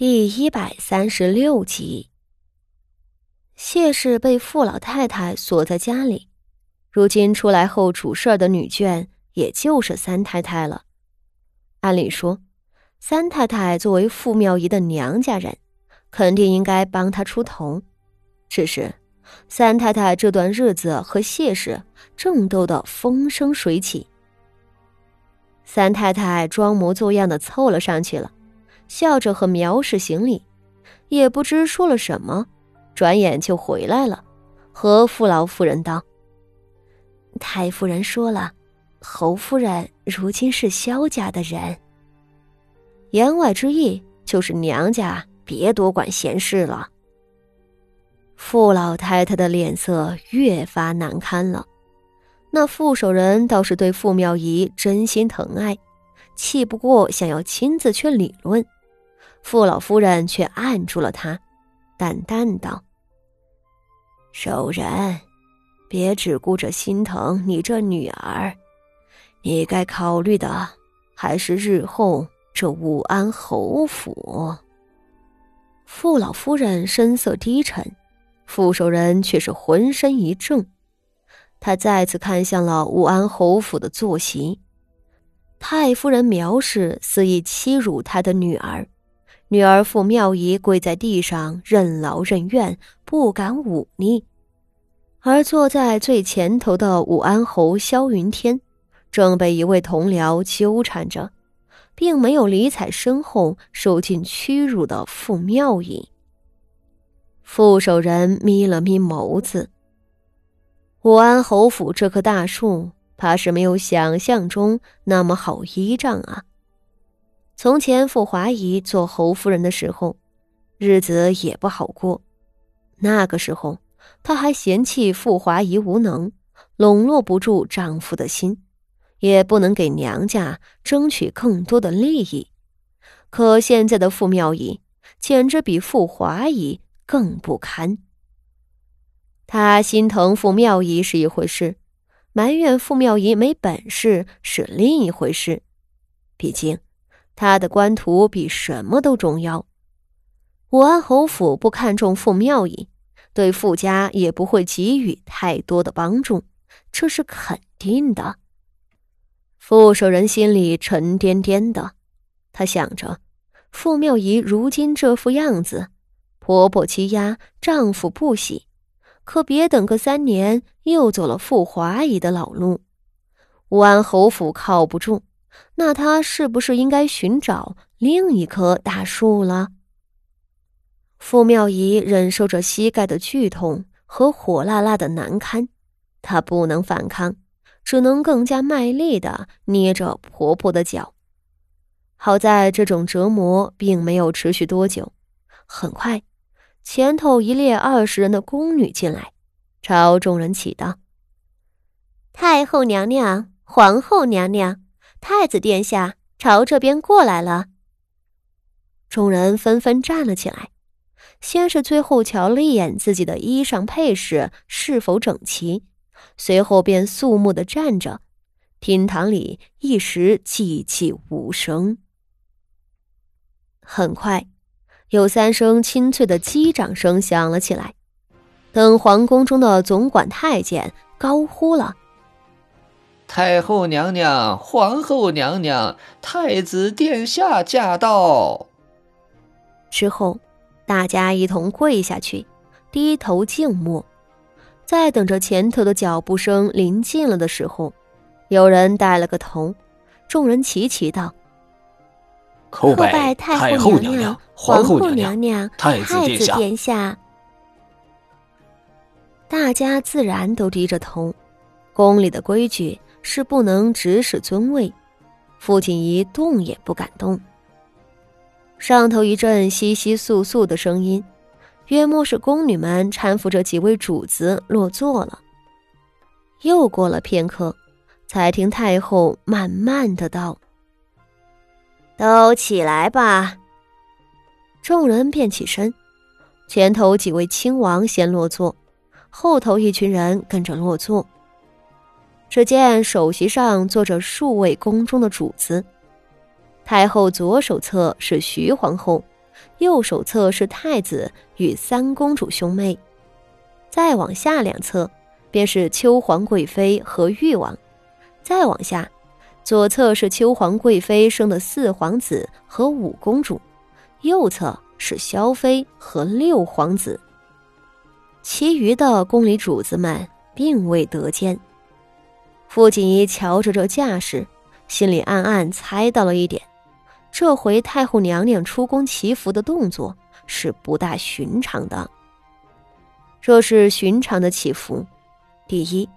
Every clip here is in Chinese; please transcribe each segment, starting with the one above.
第一百三十六集，谢氏被傅老太太锁在家里，如今出来后主事儿的女眷也就是三太太了。按理说，三太太作为傅妙仪的娘家人，肯定应该帮她出头。只是，三太太这段日子和谢氏正斗得风生水起，三太太装模作样的凑了上去了。笑着和苗氏行礼，也不知说了什么，转眼就回来了，和傅老夫人道：“太夫人说了，侯夫人如今是萧家的人。言外之意就是娘家别多管闲事了。”傅老太太的脸色越发难堪了，那傅守仁倒是对傅妙仪真心疼爱，气不过想要亲自去理论。傅老夫人却按住了他，淡淡道：“守仁，别只顾着心疼你这女儿，你该考虑的还是日后这武安侯府。”傅老夫人声色低沉，傅守仁却是浑身一怔，他再次看向了武安侯府的坐席，太夫人苗氏肆意欺辱他的女儿。女儿傅妙仪跪在地上，任劳任怨，不敢忤逆；而坐在最前头的武安侯萧云天，正被一位同僚纠缠着，并没有理睬身后受尽屈辱的傅妙仪。傅守仁眯了眯眸子，武安侯府这棵大树，怕是没有想象中那么好依仗啊。从前傅华仪做侯夫人的时候，日子也不好过。那个时候，她还嫌弃傅华仪无能，笼络不住丈夫的心，也不能给娘家争取更多的利益。可现在的傅妙仪，简直比傅华仪更不堪。她心疼傅妙仪是一回事，埋怨傅妙仪没本事是另一回事。毕竟。他的官途比什么都重要。武安侯府不看重傅妙仪，对傅家也不会给予太多的帮助，这是肯定的。傅守仁心里沉甸甸的，他想着：傅妙仪如今这副样子，婆婆欺压，丈夫不喜，可别等个三年，又走了傅华仪的老路，武安侯府靠不住。那他是不是应该寻找另一棵大树了？傅妙仪忍受着膝盖的剧痛和火辣辣的难堪，她不能反抗，只能更加卖力的捏着婆婆的脚。好在这种折磨并没有持续多久，很快，前头一列二十人的宫女进来，朝众人起道：“太后娘娘，皇后娘娘。”太子殿下朝这边过来了。众人纷纷站了起来，先是最后瞧了一眼自己的衣裳配饰是否整齐，随后便肃穆的站着。厅堂里一时寂寂无声。很快，有三声清脆的击掌声响了起来。等皇宫中的总管太监高呼了。太后娘娘、皇后娘娘、太子殿下驾到。之后，大家一同跪下去，低头静默，在等着前头的脚步声临近了的时候，有人带了个头，众人齐齐道：“叩拜太后娘娘、皇后娘娘、太子殿下。”大家自然都低着头，宫里的规矩。是不能指使尊位，父亲一动也不敢动。上头一阵窸窸窣窣的声音，约莫是宫女们搀扶着几位主子落座了。又过了片刻，才听太后慢慢的道：“都起来吧。”众人便起身，前头几位亲王先落座，后头一群人跟着落座。只见首席上坐着数位宫中的主子，太后左手侧是徐皇后，右手侧是太子与三公主兄妹，再往下两侧便是秋皇贵妃和誉王，再往下，左侧是秋皇贵妃生的四皇子和五公主，右侧是萧妃和六皇子。其余的宫里主子们并未得见。傅锦仪瞧着这架势，心里暗暗猜到了一点。这回太后娘娘出宫祈福的动作是不大寻常的。若是寻常的祈福，第一，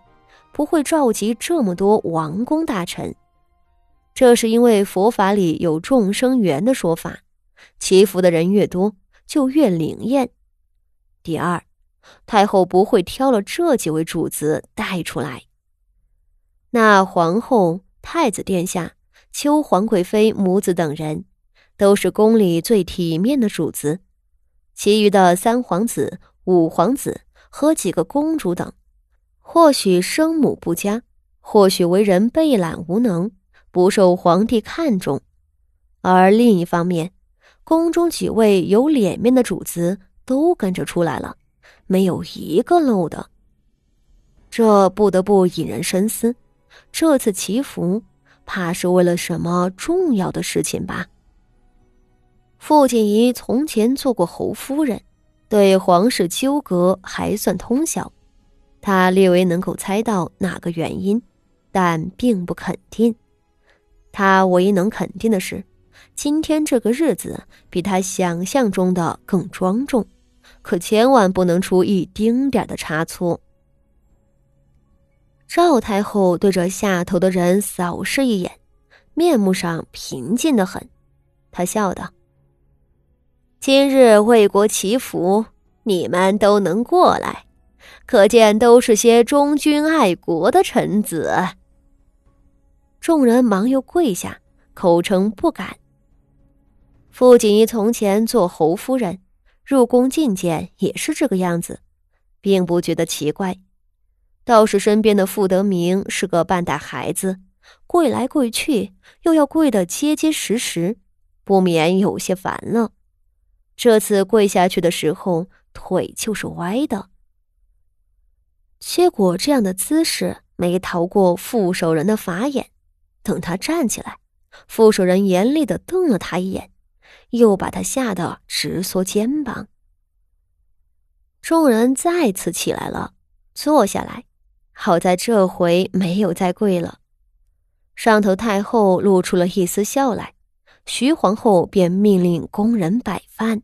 不会召集这么多王公大臣，这是因为佛法里有众生缘的说法，祈福的人越多就越灵验。第二，太后不会挑了这几位主子带出来，那皇后、太子殿下。秋皇贵妃母子等人，都是宫里最体面的主子；其余的三皇子、五皇子和几个公主等，或许生母不佳，或许为人惫懒无能，不受皇帝看重。而另一方面，宫中几位有脸面的主子都跟着出来了，没有一个漏的。这不得不引人深思：这次祈福。怕是为了什么重要的事情吧？傅锦仪从前做过侯夫人，对皇室纠葛还算通晓。她略微能够猜到哪个原因，但并不肯定。她唯一能肯定的是，今天这个日子比她想象中的更庄重，可千万不能出一丁点的差错。赵太后对着下头的人扫视一眼，面目上平静的很。她笑道：“今日为国祈福，你们都能过来，可见都是些忠君爱国的臣子。”众人忙又跪下，口称不敢。傅锦衣从前做侯夫人，入宫觐见也是这个样子，并不觉得奇怪。倒是身边的傅德明是个半大孩子，跪来跪去，又要跪得结结实实，不免有些烦了。这次跪下去的时候，腿就是歪的。结果这样的姿势没逃过副手人的法眼。等他站起来，副手人严厉的瞪了他一眼，又把他吓得直缩肩膀。众人再次起来了，坐下来。好在这回没有再跪了，上头太后露出了一丝笑来，徐皇后便命令宫人摆饭。